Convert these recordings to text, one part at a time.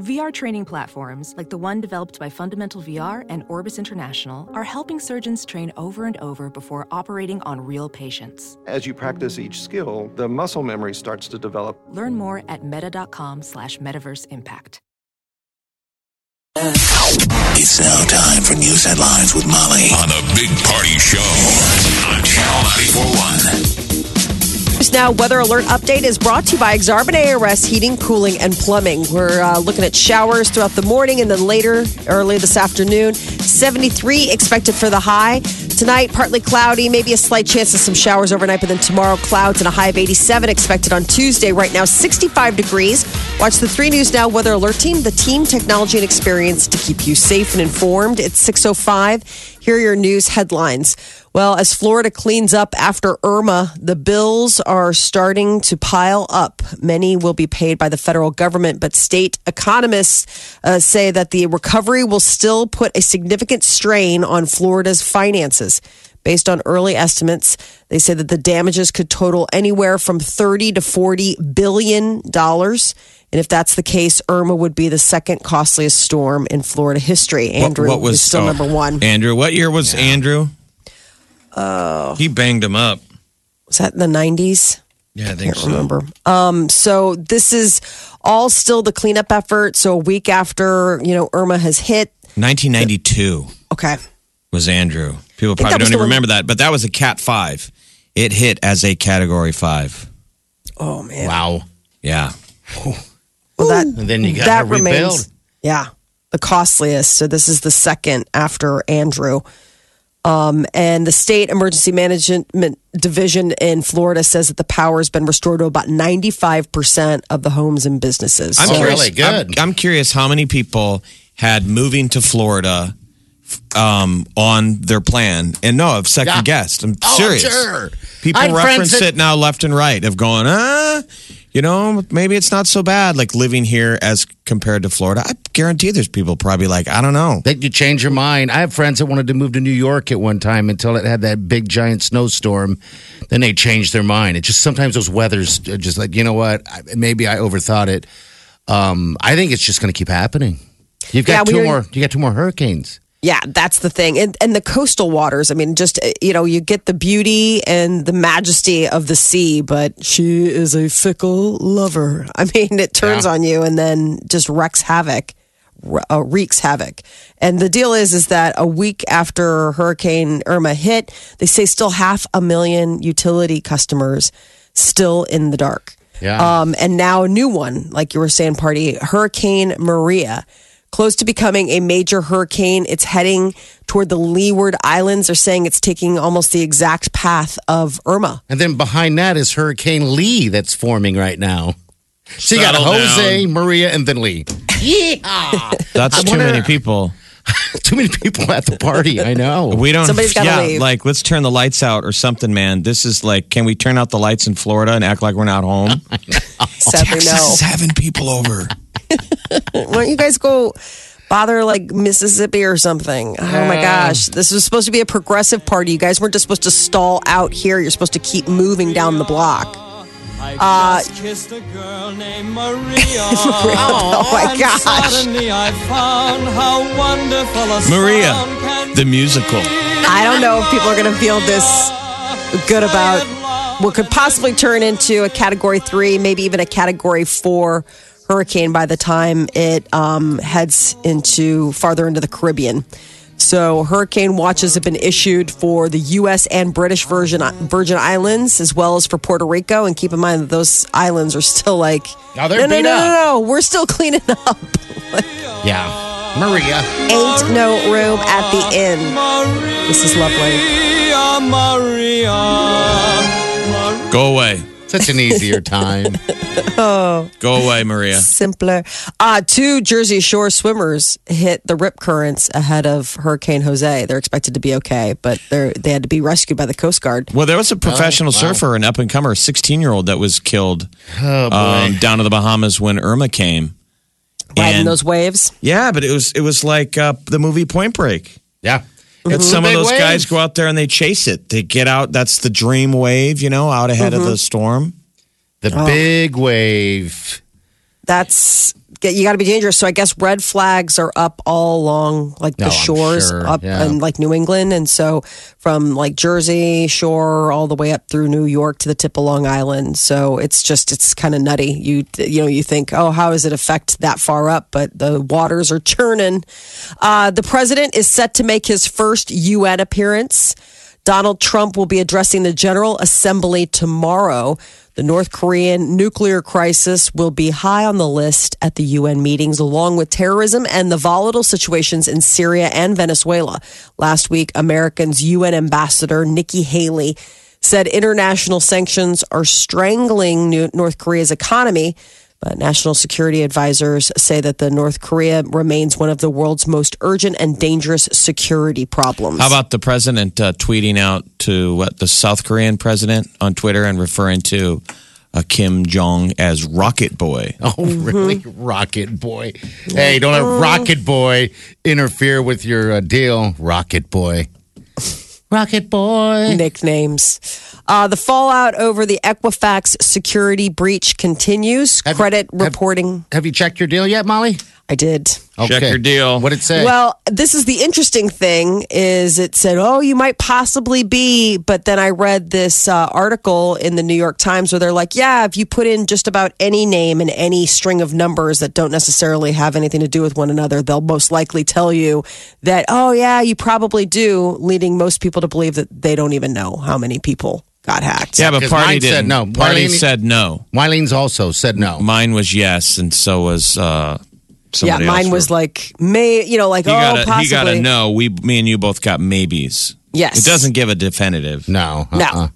VR training platforms, like the one developed by Fundamental VR and Orbis International, are helping surgeons train over and over before operating on real patients. As you practice each skill, the muscle memory starts to develop. Learn more at meta.com slash metaverse impact. It's now time for news headlines with Molly on the Big Party Show on Channel 941. News Now weather alert update is brought to you by Exarban ARS Heating, Cooling, and Plumbing. We're uh, looking at showers throughout the morning and then later, early this afternoon. 73 expected for the high. Tonight, partly cloudy, maybe a slight chance of some showers overnight, but then tomorrow, clouds and a high of 87 expected on Tuesday. Right now, 65 degrees. Watch the 3 News Now weather alert team, the team, technology, and experience to keep you safe and informed. It's 605. Here are your news headlines. Well, as Florida cleans up after Irma, the bills are starting to pile up. Many will be paid by the federal government, but state economists uh, say that the recovery will still put a significant strain on Florida's finances. Based on early estimates, they say that the damages could total anywhere from 30 to 40 billion dollars. And if that's the case, Irma would be the second costliest storm in Florida history. Andrew what was is still oh, number one. Andrew, what year was Andrew? Oh, he banged him up. Was that in the 90s? Yeah, I think can't remember. Um, so this is all still the cleanup effort. So a week after you know Irma has hit. 1992 Okay. was Andrew. People probably don't even one- remember that, but that was a Cat Five. It hit as a Category Five. Oh man. Wow. Yeah. Well, that And then you got that to rebuild. remains. Yeah, the costliest. So this is the second after Andrew. Um, and the state emergency management division in Florida says that the power has been restored to about 95% of the homes and businesses. I'm So- curious. really good. I'm, I'm curious how many people had moving to Florida um, on their plan and no, I've second Yeah. guessed. I'm Oh, serious. sure. People I had reference that- it now left and right of going, ah, you know, maybe it's not so bad like living here as compared to Florida. I guarantee there's people probably like, I don't know. That you change your mind. I have friends that wanted to move to New York at one time until it had that big giant snowstorm. Then they changed their mind. It just sometimes those weathers are just like you know what? I- Maybe I overthought it. Um, I think it's just going to keep happening. You've got Yeah, two more. You got two more hurricanes. Yeah, that's the thing. And and the coastal waters, I mean, just uh, you know, you get the beauty and the majesty of the sea, but she is a fickle lover. I mean, it turns Yeah. on you and then just wreaks havoc, uh, wreaks havoc. And the deal is is that a week after Hurricane Irma hit, they say still half a million utility customers still in the dark. Yeah. Um, and now a new one, like you were saying, party Hurricane Maria, close to becoming a major hurricane. It's heading toward the Leeward Islands. They're saying it's taking almost the exact path of Irma. And then behind that is Hurricane Lee that's forming right now. So you got Settle Jose, down. Maria, and then Lee. Yeah. That's I too many people. Too many people at the party. I know. We don't. Somebody's gotta yeah, leave. like let's turn the lights out or something, man. This is like, can we turn out the lights in Florida and act like we're not home? Sadly, Texas no. is having people over. Why don't you guys go bother like Mississippi or something? Oh my gosh. This was supposed to be a progressive party. You guys weren't just supposed to stall out here. You're supposed to keep moving down the block. I uh, just kissed a girl named Maria. oh my and gosh. Suddenly I found how wonderful a Maria, the musical. I don't know if people are going to feel this good about what could possibly turn into a category three, maybe even a category four hurricane by the time it um, heads into farther into the Caribbean. So, hurricane watches have been issued for the U.S. and British Virgin Virgin Islands, as well as for Puerto Rico. And keep in mind that those islands are still like, they're no, no, beat no, no, no, we're still cleaning up. Yeah. Maria. Ain't no room at the inn. This is lovely. Maria, Maria. Go away. Such an easier time. Oh. Go away, Maria. simpler. Uh, two Jersey Shore swimmers hit the rip currents ahead of Hurricane Jose. They're expected to be okay, but they they had to be rescued by the Coast Guard. Well, there was a professional wow. surfer, an up and comer, 16 year old that was killed Oh, um, down to the Bahamas when Irma came. Riding And- those waves. Yeah, but it was it was like uh, the movie Point Break. yeah. And some of those wave. guys go out there and they chase it. They get out. That's the dream wave, you know, out ahead Mm-hmm. of the storm. The big wave. that's you got to be dangerous. So I guess red flags are up all along like the No, shores sure, up yeah. in like New England, and so from like Jersey shore all the way up through New York to the tip of Long Island. So it's just it's kind of nutty. You you know you think oh how does it affect that far up, but the waters are churning. Uh, the president is set to make his first UN appearance. Donald Trump will be addressing the General Assembly tomorrow. The North Korean nuclear crisis will be high on the list at the UN meetings, along with terrorism and the volatile situations in Syria and Venezuela. Last week, Americans' UN ambassador, Nikki Haley, said international sanctions are strangling North Korea's economy. But national security advisors say that the North Korea remains one of the world's most urgent and dangerous security problems. How about the president uh, tweeting out to what the South Korean president on Twitter and referring to uh, Kim Jong as Rocket Boy? Oh, really? Rocket Boy. Hey, don't let Rocket Boy interfere with your uh, deal, Rocket Boy. Rocket Boy. nicknames. Uh, the fallout over the Equifax security breach continues. Have- Credit have- reporting. Have you checked your deal yet, Molly? I did. Check your deal. What did it say? Well, this is the interesting thing is it said, oh, you might possibly be, but then I read this uh, article in the New York Times where they're like, yeah, if you put in just about any name and any string of numbers that don't necessarily have anything to do with one another, they'll most likely tell you that, oh, yeah, you probably do, leading most people to believe that they don't even know how many people got hacked. Yeah, but Party mine didn't. said no. Party Marlene- said no. Wylene's also said no. Mine was yes, and so was uh, Yeah, mine else. was like may you know like He oh got a, possibly he got a no. We, me and you both got maybes. Yes. It doesn't give a definitive. No. No. uh-uh.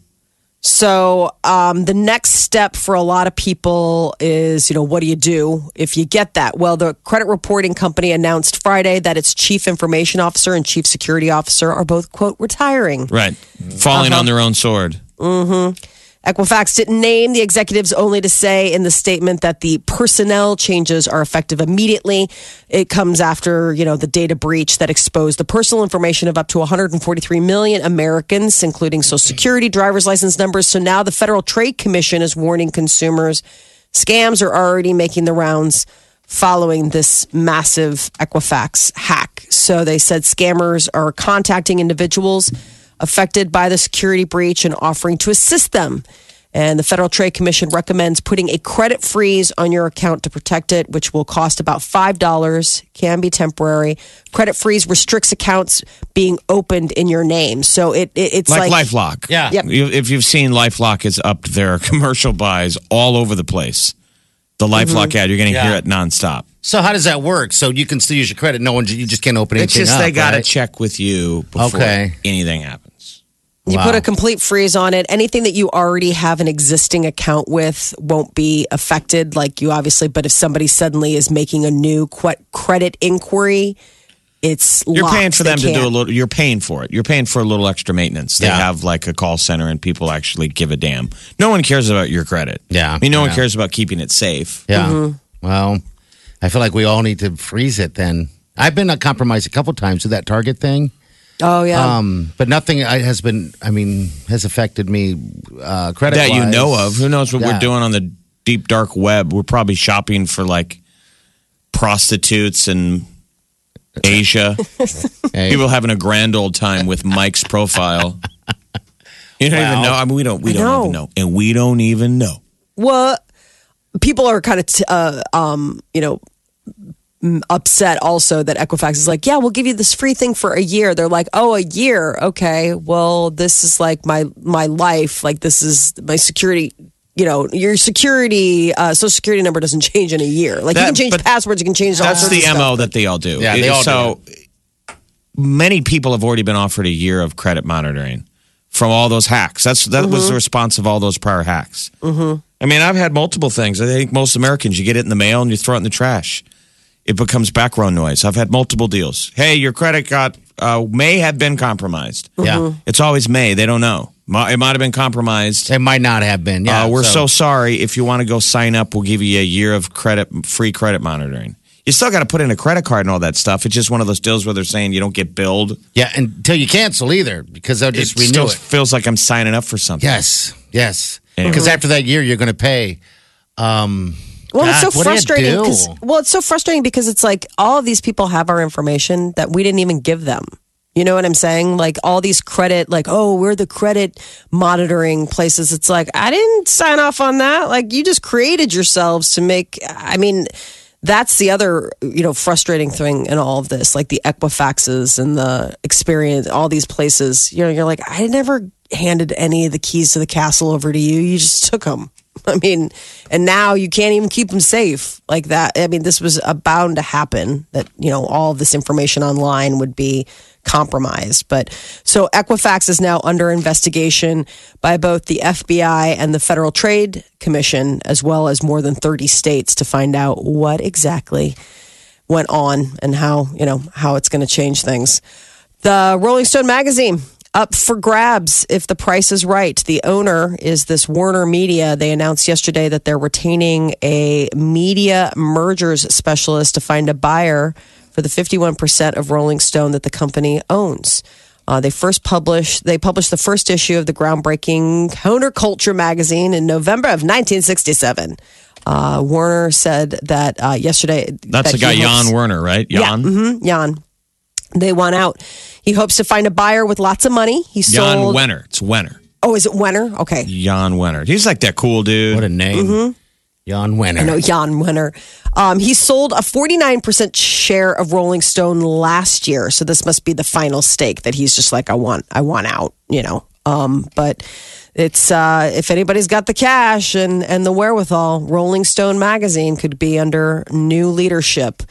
So um, the next step for a lot of people is you know what do you do if you get that? Well, the credit reporting company announced Friday that its chief information officer and chief security officer are both quote retiring. Right. Falling Uh-huh. on their own sword. Equifax didn't name the executives only to say in the statement that the personnel changes are effective immediately. It comes after, you know, the data breach that exposed the personal information of up to 143 million Americans, including social mm-hmm. security, driver's license numbers. So now the Federal Trade Commission is warning consumers scams are already making the rounds following this massive Equifax hack. So they said scammers are contacting individuals affected by the security breach and offering to assist them. And the Federal Trade Commission recommends putting a credit freeze on your account to protect it, which will cost about $5, can be temporary. Credit freeze restricts accounts being opened in your name. So it, it it's Like, like, LifeLock. Yeah. Yep. You- If you've seen LifeLock has upped their commercial buys all over the place. The mm-hmm. LifeLock ad, you're going to Yeah. hear it nonstop. So how does that work? So you can still use your credit. No one, you just can't open It's anything just up, they got to right? check with you before Okay. anything happens. You Wow. put a complete freeze on it. Anything that you already have an existing account with won't be affected. Like you obviously, but if somebody suddenly is making a new qu- credit inquiry, it's You're locked. paying for They them to do a little. You're paying for it. You're paying for a little extra maintenance. They Yeah. have like a call center, and people actually give a damn. No one cares about your credit. Yeah, I mean, no I one cares about keeping it safe. Yeah. Mm-hmm. Well, I feel like we all need to freeze it then. I've been compromised a couple times with that Target thing. Oh yeah. Um, but nothing has been, I mean, has affected me uh, credit that you know of. Who knows what Yeah. we're doing on the deep dark web? We're probably shopping for like prostitutes in Asia. Hey, People having a grand old time with Mike's profile. You don't even know. I mean, we don't. We I don't know. even know, and we don't even know. what people are kind of t- uh, um, you know m- upset also that Equifax is like, yeah, we'll give you this free thing for a year. They're like, oh, a year, okay. Well, this is like my my life. Like this is my security. You know, your security, uh, social security number doesn't change in a year. Like you can change passwords, you can change That's sorts the mo stuff. that they all do. Yeah, they all so many people have already been offered a year of credit monitoring from all those hacks. That's that Mm-hmm. was the response of all those prior hacks. Mm-hmm. I mean, I've had multiple things. I think most Americans, you get it in the mail and you throw it in the trash. It becomes background noise. I've had multiple deals. Hey, your credit got uh, may have been compromised. Yeah. Mm-hmm. It's always may. They don't know. It might have been compromised. It might not have been. Yeah. uh, we're so. sorry. If you want to go sign up, we'll give you a year of credit, free credit monitoring. You still got to put in a credit card and all that stuff. It's just one of those deals where they're saying you don't get billed. Yeah, until you cancel either, because they'll It renew still it. feels like I'm signing up for something. Yes, yes. Yeah. Because after that year, you're going to pay um, Well, it's so what do you frustrating. do? 'cause- Well, it's so frustrating because it's like all of these people have our information that we didn't even give them. You know what I'm saying? Like all these credit, like, oh, we're the credit monitoring places. It's like, I didn't sign off on that. Like, you just created yourselves to make, I mean, that's the other, you know, frustrating thing in all of this, like the Equifaxes and the experience, all these places. You know, you're like, I never handed any of the keys to the castle over to you. You just took them. I mean, and now you can't even keep them safe like that. I mean, this was bound to happen that, you know, all this information online would be compromised. But so Equifax is now under investigation by both the FBI and the Federal Trade Commission, as well as more than 30 states to find out what exactly went on and how, you know, how it's going to change things. The Rolling Stone magazine up for grabs if the price is right. The owner is this Warner Media. They announced yesterday that they're retaining a media mergers specialist to find a buyer for the 51% of Rolling Stone that the company owns. Uh, they first published they published the first issue of the groundbreaking counterculture magazine in November of 1967. Uh, Warner said that uh, yesterday. That's that the guy, hopes- Jan Werner, right? Jan? yeah, hmm Jan. They want out. He hopes to find a buyer with lots of money. He Jan sold. Wenner. It's Wenner. Oh, is it Wenner? Okay. Jan Wenner. He's like that cool dude. What a name. Jan Wenner. I know Jan Wenner. Um, he sold a 49% share of Rolling Stone last year. So this must be the final stake that he's just like, I want, I want out, you know. Um, but it's uh, if anybody's got the cash and, and the wherewithal, Rolling Stone magazine could be under new leadership.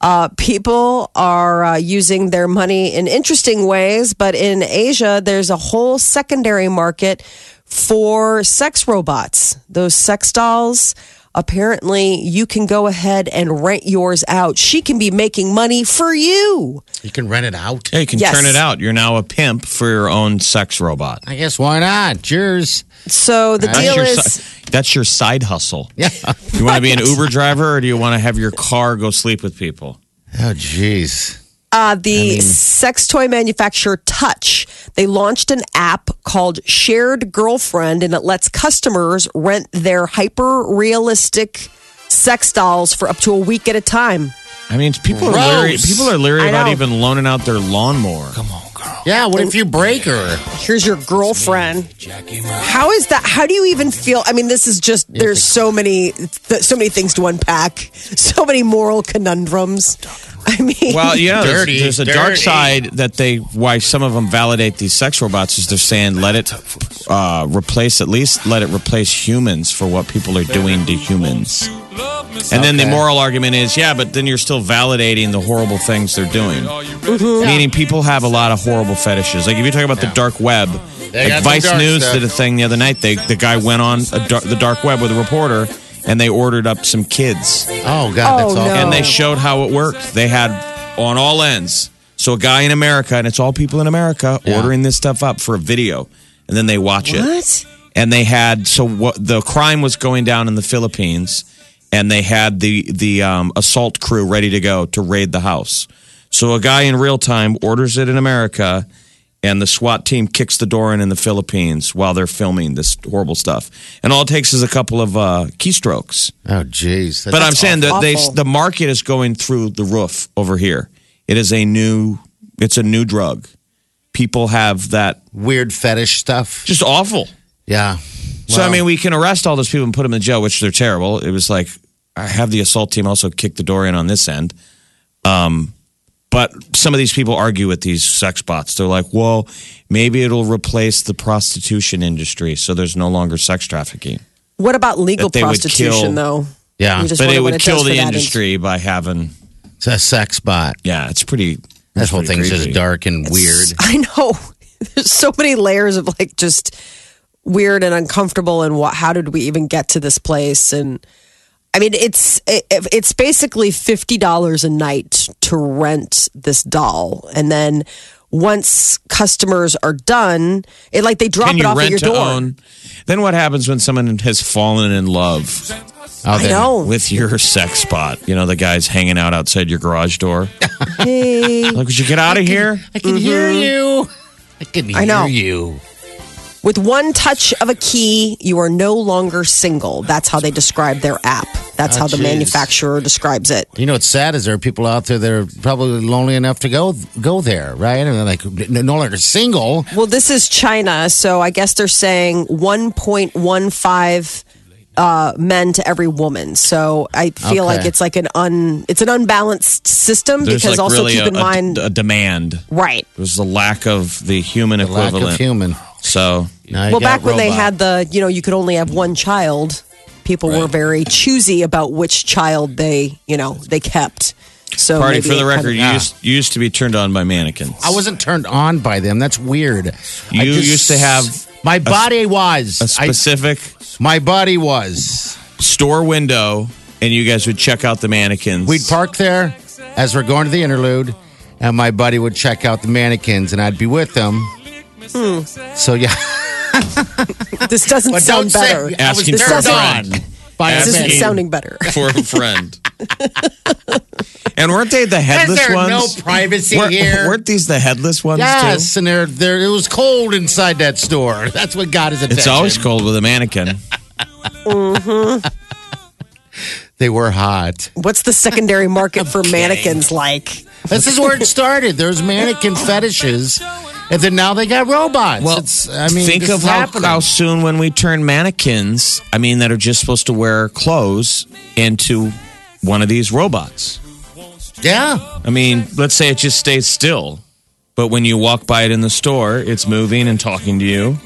Uh, people are uh, using their money in interesting ways, but in Asia, there's a whole secondary market for sex robots. Those sex dolls. Apparently, you can go ahead and rent yours out. She can be making money for you. You can rent it out. Yeah, you can Yes. turn it out. You're now a pimp for your own sex robot. I guess why not? Cheers. So the That's deal your, is that's your side hustle. Yeah. You want to be an Uber driver or do you want to have your car go sleep with people? Oh, jeez. Uh, the sex toy manufacturer Touch, they launched an app called Shared Girlfriend, and it lets customers rent their hyper realistic sex dolls for up to a week at a time. I mean, people are Gross. leery. People are leery I about even loaning out their lawnmower. Come on, girl. Yeah, what if you break her? Here's your girlfriend. How is that? How do you even feel? I mean, this is just there's so many th- so many things to unpack, so many moral conundrums. I mean, Well, yeah, there's, Dirty, there's a dark dirty. side that they why some of them validate these sex robots is they're saying let it uh, replace at least let it replace humans for what people are doing to humans. And then the moral argument is, yeah, but then you're still validating the horrible things they're doing. Mm-hmm. Meaning people have a lot of horrible fetishes. Like if you talk about the dark web, They got like some Vice dark News stuff. did a thing the other night. They the guy went on a dar- the dark web with a reporter and they ordered up some kids Oh, God, Oh, that's awful. no. and they showed how it worked. They had on all ends. So a guy in America, and it's all people in America, Yeah. ordering this stuff up for a video, and then they watch it. what? And they had so what the crime was going down in the Philippines, and they had the the um, assault crew ready to go to raid the house. So a guy in real time orders it in America, and the SWAT team kicks the door in in the Philippines while they're filming this horrible stuff. And all it takes is a couple of uh, keystrokes. Oh, jeez. But I'm saying that they the market is going through the roof over here. It is a new it's a new drug. People have that weird fetish stuff. just awful. Yeah. so I mean, we can arrest all those people and put them in jail, which they're terrible. It was like I have the assault team also kick the door in on this end. Um, but some of these people argue with these sex bots. They're like, well, maybe it'll replace the prostitution industry, so there's no longer sex trafficking. What about legal That they would prostitution, kill- though? Yeah. You just But wonder it what would does kill for the that industry by having It's a sex bot. yeah, it's pretty. That whole pretty thing's just dark and weird. I know. There's so many layers of like just weird and uncomfortable and what how did we even get to this place and I mean it's it, it's basically $50 a night to rent this doll and then once customers are done it like they drop Can it you off at your to door. own? Then what happens when someone has fallen in love Oh, I know. with your sex spot? You know, the guy's hanging out outside your garage door. Hey. Like, would you get out of here? I can hear mm-hmm. you. I can hear I know. you. With one touch of a key, you are no longer single. That's how they describe their app. That's Oh, how the geez. manufacturer describes it. You know what's sad is there are people out there that are probably lonely enough to go go there, right? And they're like no longer single. Well, this is China, so I guess they're saying 1.15 uh, men to every woman. So I feel Okay. like it's like an un it's an unbalanced system There's because like also really keep a, in mind a demand. right. There's a lack of the human The lack equivalent. of human. So Now Well, got back when they had the, you know, you could only have one child, people were very choosy about which child they, you know, they kept. So party maybe for the it kind record, of- you used, you used to be turned on by mannequins. I wasn't turned on by them. That's weird. You I just- used to have my body was a I- specific my body was. store window, and you guys would check out the mannequins. We'd park there as we're going to the interlude, and my buddy would check out the mannequins, and I'd be with them. Hmm. So yeah, this doesn't but sound don't better. say Asking for a friend. by This isn't sounding better. for a friend. and weren't they the Is headless there ones? no privacy Weren't- here? Weren't these the headless ones Yes, too? and there, there, it was cold inside that store. That's what got his attention. It's always cold with a mannequin. mm-hmm. They were hot. What's the secondary market for mannequins like? This is where it started. There's mannequin fetishes, and then now they got robots. Well, it's, I mean, think of how, how soon when we turn mannequins, I mean, that are just supposed to wear clothes, into one of these robots. yeah. I mean, let's say it just stays still. But when you walk by it in the store, it's moving and talking to you.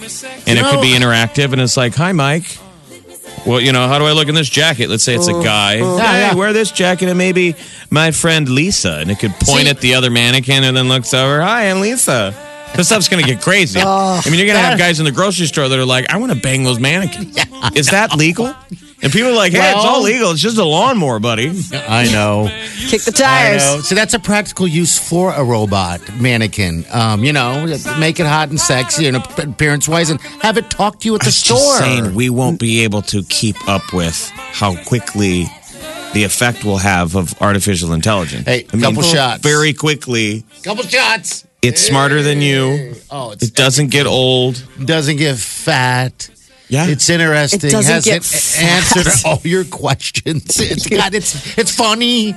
And it could be interactive. And it's like, hi, Mike. Well, you know, how do I look in this jacket? Let's say it's a guy. hey, yeah. wear this jacket. And maybe my friend Lisa. And it could point See- at the other mannequin and then looks over. Hi, I'm Lisa. This stuff's going to get crazy. I mean, you're going to have guys in the grocery store that are like, I want to bang those mannequins. Is that legal? And people are like, hey, it's all legal. It's just a lawnmower, buddy. I know. Kick the I tires. know. So that's a practical use for a robot mannequin. Um, you know, make it hot and sexy and appearance wise, and have it talk to you at the I'm store. Just saying, we won't be able to keep up with how quickly the effect will have of artificial intelligence. Hey, a couple shots. Very quickly. Couple shots. It's smarter than you. Oh, it's, It doesn't get old. doesn't get fat. Yeah. It's interesting. It doesn't Has get it fat. answered all your questions. It's got it's it's funny.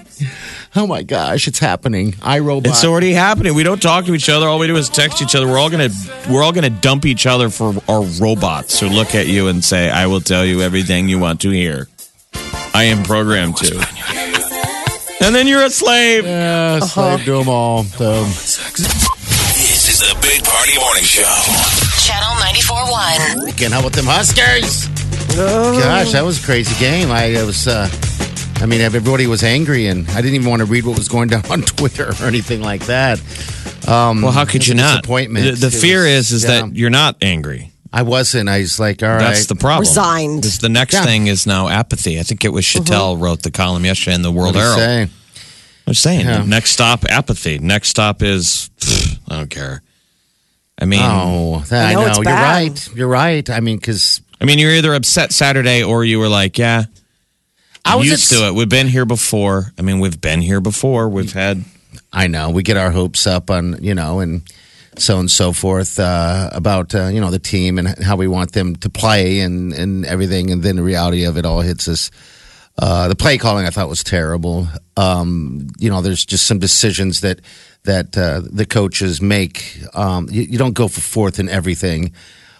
Oh my gosh, it's happening. I iRobot. It's already happening. We don't talk to each other. All we do is text each other. We're all gonna we're all gonna dump each other for our robots who look at you and say, "I will tell you everything you want to hear." I am programmed to. And then you're a slave. yeah, slave to them all. So. This is the Big Party Morning Show. Channel 94.1. Again, how about them Huskers? Gosh, that was a crazy game. I, I was, uh, I mean, everybody was angry, and I didn't even want to read what was going down on Twitter or anything like that. Um, Well, how could you not? Disappointment. The, the fear was- is is yeah. that you're not angry. I wasn't. I was like, all right. That's the problem. Resigned. This- the next Yeah. thing is now apathy. I think it was uh-huh. Shatel wrote the column yesterday in the World What do Herald. say? I'm saying Yeah. next stop apathy. Next stop is pfft, I don't care. I mean, Oh, that, I I know know. You're bad. right. You're right. I mean, because I mean, you're either upset Saturday or you were like, yeah, I I'm was used at- to it. We've been here before. I mean, we've been here before. We've had I know we get our hopes up on you know and so and so forth uh, about uh, you know the team and how we want them to play and and everything, and then the reality of it all hits us. Uh, the play calling I thought was terrible. Um, you know, there's just some decisions that that uh, the coaches make. Um, you, you don't go for fourth in everything.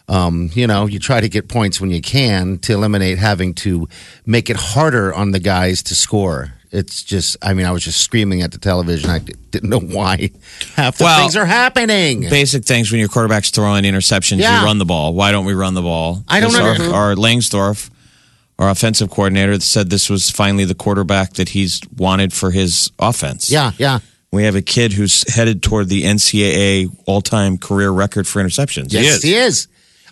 Um, you know, you try to get points when you can to eliminate having to make it harder on the guys to score. It's just, I mean, I was just screaming at the television. I didn't know why half the Well, things are happening. basic things when your quarterback's throwing interceptions. Yeah. You run the ball. Why don't we run the ball? I don't This- our, under- our Langsdorf, our offensive coordinator, said this was finally the quarterback that he's wanted for his offense. Yeah, yeah. We have a kid who's headed toward the NCAA all-time career record for interceptions. Yes, he is. he is.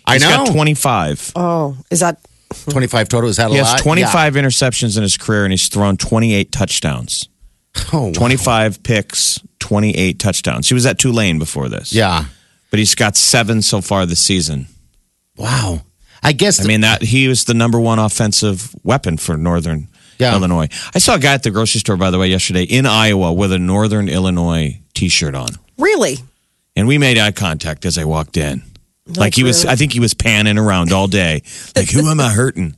I He's know. got 25. Oh, is that 25 total. Is that a He lot? has 25 interceptions in his career, and he's thrown 28 touchdowns. Yeah. Oh, wow. 25 picks, 28 touchdowns. He was at Tulane before this. Yeah. But he's got seven so far this season. Wow. I guess. I mean, that he was the number one offensive weapon for Northern Yeah. Illinois. I saw a guy at the grocery store, by the way, yesterday in Iowa with a Northern Illinois t shirt on. really? And we made eye contact as I walked in. Like he was. I think he was panning around all day. Like, who am I hurting?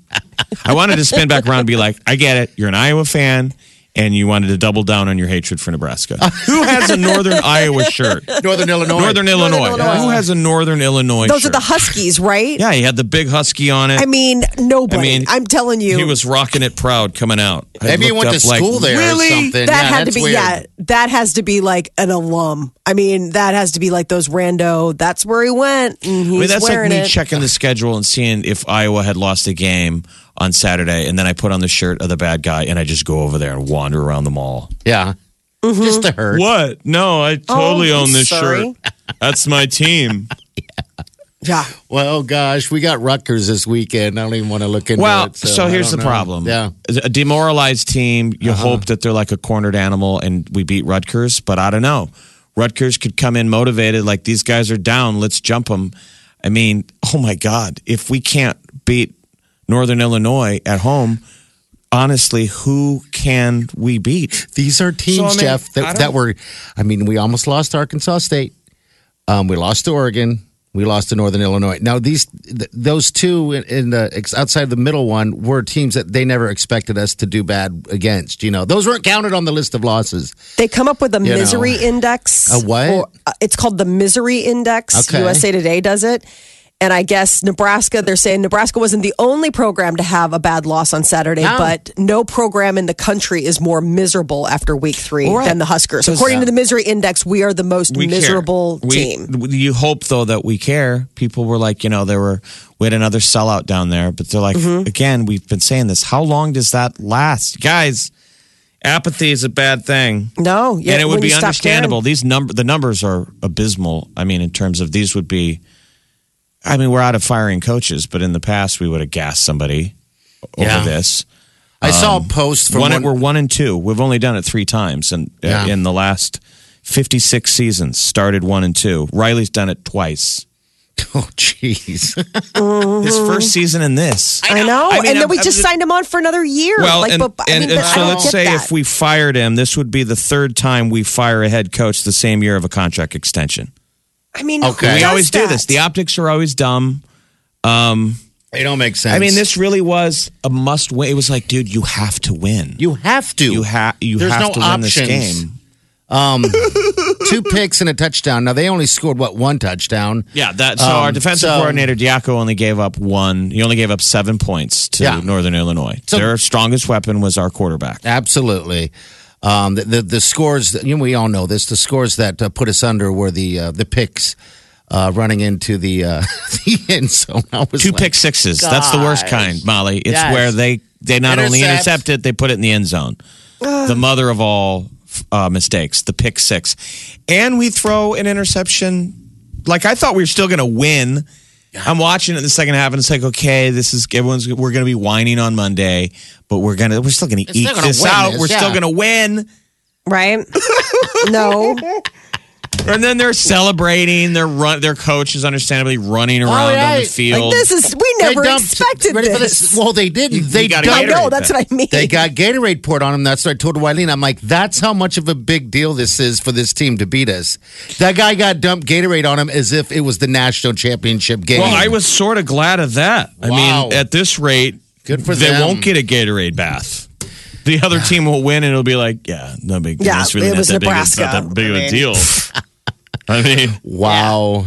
I wanted to spin back around and be like, I get it. You're an Iowa fan. And you wanted to double down on your hatred for Nebraska. Who has a Northern Iowa shirt? Northern Illinois. Northern Illinois. Illinois. Who has a Northern Illinois Those shirt? are the Huskies, right? Yeah, he had the big husky on it. I mean, nobody. I mean, I'm telling you. he was rocking it proud coming out. I Maybe he went to up like, school there Really? or something. that yeah, had to be weird. yeah that has to be like an alum i mean that has to be like those rando that's where he went and he's I mean, that's like me it checking the schedule and seeing if Iowa had lost a game on Saturday, and then I put on the shirt of the bad guy, and I just go over there and wander around the mall. Yeah. Mm-hmm. Just to hurt. What? No, I totally Oh, own this sorry. shirt. That's my team. yeah Well, gosh, we got Rutgers this weekend. I don't even want to look into Well, it. so, I here's the know. problem. Yeah. A demoralized team, you Uh-huh. hope that they're like a cornered animal and we beat Rutgers, but I don't know. Rutgers could come in motivated, like these guys are down, let's jump them. I mean, oh my God, if we can't beat Northern Illinois at home, honestly, who can we beat? These are teams, So, I mean, Jeff, that, that were, I mean, we almost lost to Arkansas State. Um, we lost to Oregon. We lost to Northern Illinois. Now, these, th- those two in, in the ex- outside of the middle one were teams that they never expected us to do bad against. You know, those weren't counted on the list of losses. they come up with a You know. misery index A what? or, uh, it's called the misery index Okay. usa today does it and i guess nebraska they're saying nebraska wasn't the only program to have a bad loss on saturday No. but no program in the country is more miserable after week three Right. than the huskers according to the misery index we are the most We care. miserable We- team You hope though that we care. People were like, you know, there were we had another sellout down there, but they're like, Mm-hmm. again, we've been saying this. How long does that last, guys? Apathy is a bad thing. no yeah, and it would be understandable. These number the numbers are abysmal. I mean, in terms of these would be. I mean, we're out of firing coaches, but in the past we would have gassed somebody over Yeah. this. I saw a post from One, one, we're one and two. We've only done it three times, and uh, in the last fifty-six seasons, started one and two. Riley's done it twice. Oh, jeez. His first season in this. I know, I mean, and then we I'm- just I'm- signed him on for another year. Well, like, and, but, I mean, and but so don't let's say that. if we fired him, this would be the third time we fire a head coach the same year of a contract extension. I mean, Okay. who We does always do this. The optics are always dumb. they don't make sense. I mean, this really was a must win. It was like, dude, you have to win. You have to. You have you There's have no to win this game. Um, two picks and a touchdown. Now they only scored what one touchdown. Yeah, that so Um, our defensive so- coordinator Diaco only gave up one. He only gave up seven points to Yeah. Northern Illinois. So- Their strongest weapon was our quarterback. Absolutely. Um, the, the the scores. You know, we all know this. The scores that uh, put us under were the uh, the picks uh, running into the uh, the end zone. I was Two like, pick sixes. That's the worst kind, Molly. It's Yes. where they they not only Intercept. intercept it, they put it in the end zone. the mother of all uh, mistakes, the pick six, and we throw an interception. Like I thought we were still going to win. I'm watching it in the second half, and it's like, okay, this is everyone's. We're going to be whining on Monday, but we're gonna we're still going to It's eat gonna this out. this, we're still going to win. right? no, And then they're celebrating. Their run. Their coach is understandably running around on the field. like this is we They never dumped- expected ready for this. Well, they didn't. They got a I dumped. know Gatorade that's what I mean. They got Gatorade poured on them. That's what I told Wileen. I'm like, that's how much of a big deal this is for this team to beat us. That guy got dumped Gatorade on him as if it was the national championship game. Well, I was sort of glad of that. I mean, at this rate, Good for they them. won't get a Gatorade bath. The other team will win, and it'll be like, yeah, no big. Yeah, it's really it not was that Nebraska. Big, not that big of I a mean- deal. I mean, wow.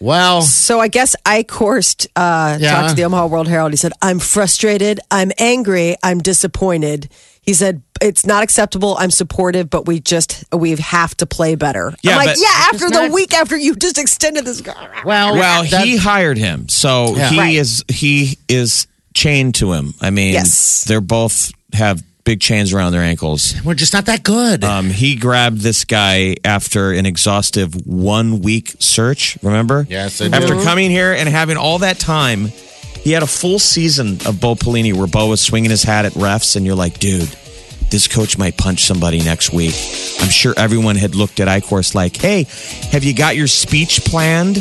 Well, So I guess Eichorst, uh, Yeah. talked to the Omaha World Herald. He said, "I'm frustrated. I'm angry. I'm disappointed." He said, "It's not acceptable. I'm supportive, but we just we have to play better." Yeah, I'm like, "Yeah." After the not- week after you just extended this, well, well, he hired him, so Yeah. he Right. is he is chained to him. I mean, Yes. they're both have big chains around their ankles. we're just not that good. Um, he grabbed this guy after an exhaustive one week search. Remember? Yes, I After coming here and having all that time, he had a full season of Bo Pelini where Bo was swinging his hat at refs, and you're like, dude, this coach might punch somebody next week. I'm sure everyone had looked at Eichorst like, hey, have you got your speech planned?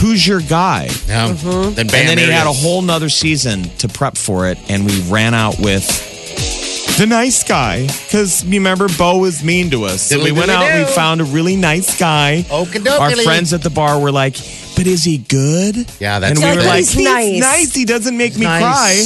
Who's your guy? yeah. Mm-hmm. Then bam, and then he here had a whole nother season to prep for it, and we ran out with the nice guy because you remember Bo was mean to us, and we went out and we found a really nice guy. Okey-dokey. Our friends at the bar were like, "But but is he good? Yeah, that's and we the were like, He's he's nice. nice. He doesn't make me cry.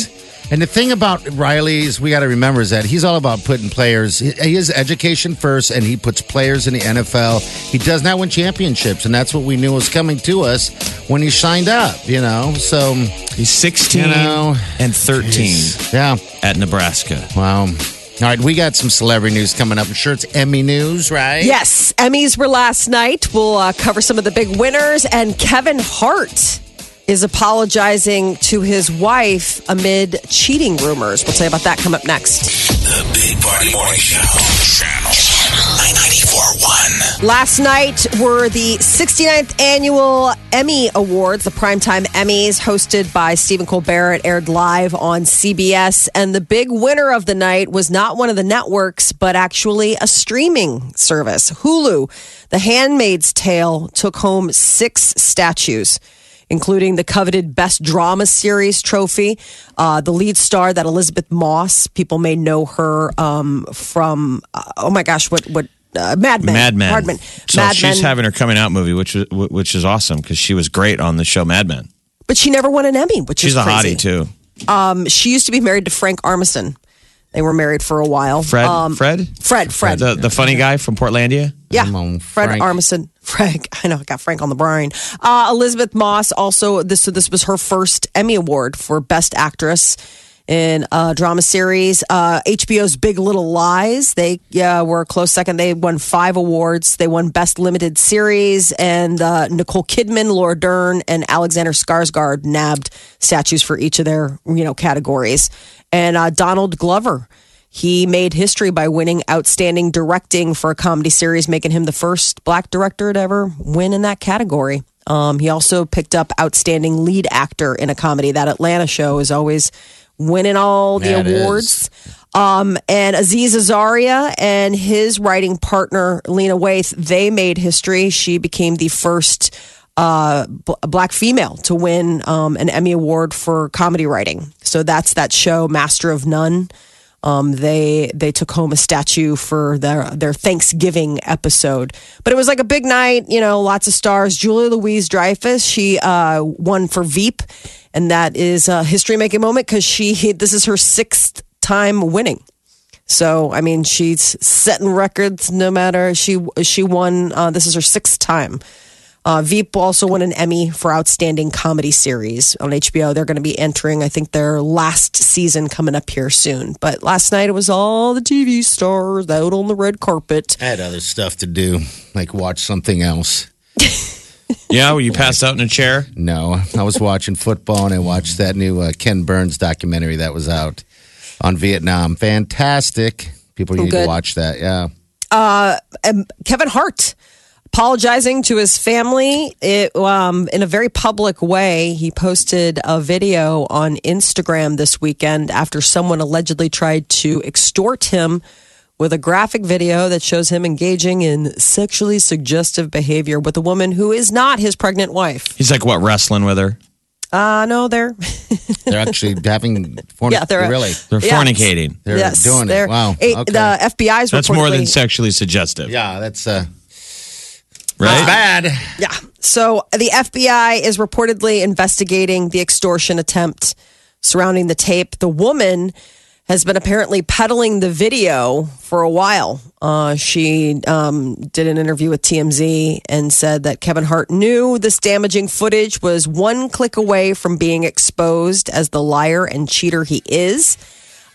And the thing about Riley is we got to remember is that he's all about putting players. He he is education first, and he puts players in the NFL. He does not win championships, and that's what we knew was coming to us when he signed up. You know, so He's 16 You know, and 13 yeah, at Nebraska. wow. All right, we got some celebrity news coming up. I'm sure it's Emmy news, right? Yes, Emmys were last night. We'll uh, cover some of the big winners. And Kevin Hart is apologizing to his wife amid cheating rumors. We'll tell you about that come up next. The Big Party Morning Show. Channel, Channel Last night were the 69th annual Emmy Awards, the primetime Emmys, hosted by Stephen Colbert. It aired live on CBS. And the big winner of the night was not one of the networks, but actually a streaming service. Hulu, The Handmaid's Tale, took home six statues including the coveted Best Drama Series trophy. Uh, the lead star, that Elisabeth Moss, people may know her um, from, uh, oh my gosh, what, what, uh, Mad Men. Mad Men. Me. So Mad she's Men. having her coming out movie, which is which is awesome because she was great on the show Mad Men. but she never won an Emmy, which She's is a crazy. hottie too. Um, she used to be married to Frank Armisen. They were married for a while. Fred, Um, Fred, Fred, Fred. the the funny guy from Portlandia. Yeah, Fred Frank. Armisen. Frank, I know, I got Frank on the brain. Uh, Elisabeth Moss also this so this was her first Emmy award for Best Actress in a drama series. Uh, HBO's Big Little Lies. They uh, were a close second. They won five awards. They won Best Limited Series, and uh, Nicole Kidman, Laura Dern, and Alexander Skarsgård nabbed statues for each of their you know categories. And uh, Donald Glover. He made history by winning Outstanding Directing for a comedy series, making him the first black director to ever win in that category. Um, he also picked up Outstanding Lead Actor in a comedy. That Atlanta show is always winning all the is. awards. Um, and Aziz Azaria and his writing partner, Lena Waithe, they made history. She became the first uh, black female to win um, an Emmy Award for comedy writing. So that's that show, Master of None. Um, they they took home a statue for their their Thanksgiving episode, but it was like a big night. You know, lots of stars. Julia Louise Dreyfus she uh, won for Veep, and that is a history making moment because she this is her sixth time winning. So I mean, she's setting records. No matter she she won. Uh, this is her sixth time. Uh, Veep also won an Emmy for Outstanding Comedy Series on HBO. They're going to be entering, I think, their last season coming up here soon. But last night it was all the TV stars out on the red carpet. I had other stuff to do, like watch something else. Yeah, were you passed out in a chair? No, I was watching football and I watched that new uh, Ken Burns documentary that was out on Vietnam. Fantastic. People need Good. to watch that. Yeah. And Kevin Hart apologizing to his family it, um, in a very public way. He posted a video on Instagram this weekend after someone allegedly tried to extort him with a graphic video that shows him engaging in sexually suggestive behavior with a woman who is not his pregnant wife. He's like what wrestling with her. Uh, no, they're They're actually having fornic- Yeah, they're- really. They're Yes. fornicating. They're yes, doing they're- it. Wow. eh, okay. The FBI's That's more than sexually suggestive, yeah, that's uh, right? bad. Yeah. So the FBI is reportedly investigating the extortion attempt surrounding the tape. The woman has been apparently peddling the video for a while. Uh, she um, did an interview with TMZ and said that Kevin Hart knew this damaging footage was one click away from being exposed as the liar and cheater he is.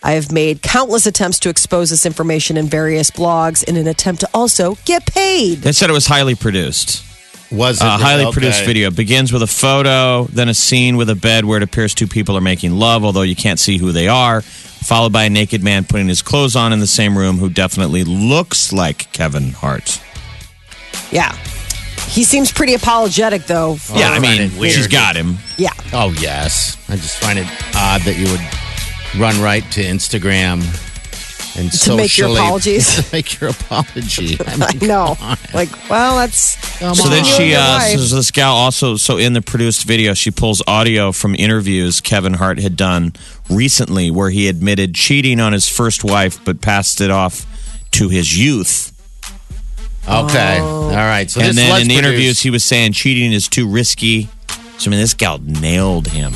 I have made countless attempts to expose this information in various blogs in an attempt to also get paid. They said it was highly produced. Was it A highly Okay. produced video begins with a photo, then a scene with a bed where it appears two people are making love, although you can't see who they are, followed by a naked man putting his clothes on in the same room who definitely looks like Kevin Hart. Yeah. He seems pretty apologetic, though. for- yeah, I find mean, it weird. she's got him. yeah. Oh yes, I just find it odd that you would run right to Instagram and To make your apologies. to make your apology. I mean, I know. Like, well, that's. So then she, uh, so this gal also, so in the produced video, she pulls audio from interviews Kevin Hart had done recently where he admitted cheating on his first wife, but passed it off to his youth. Okay, Oh. all right. So and this then was in the interviews, he was saying cheating is too risky. So I mean, this gal nailed him.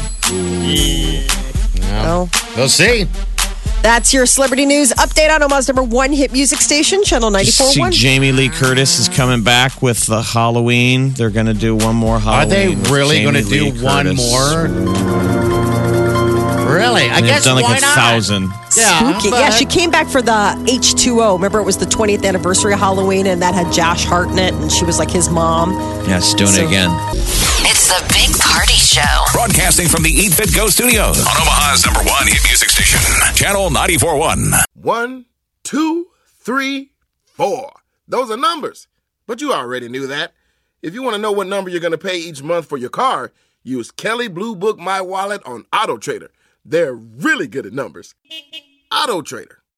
Oh. We'll see. That's your celebrity news update on Omaha's number one hit music station, Channel Did you see 94.1. Jamie Lee Curtis is coming back with the Halloween. They're going to do one more Halloween. Are they really going to do Lee one more? Really? I They've guess done like why a not? thousand. Yeah, Spooky. but- Yeah, she came back for the H2O. Remember, it was the 20th anniversary of Halloween, and that had Josh Hart in it, and she was like his mom. Yeah, it's doing So- it again. It's the Big Party Show. Broadcasting from the Eat Fit Go studios on Omaha's number one hit music station, Channel 94.1. One, two, three, four. Those are numbers. But you already knew that. If you want to know what number you're going to pay each month for your car, use Kelley Blue Book My Wallet on Auto Trader. They're really good at numbers. Auto Trader.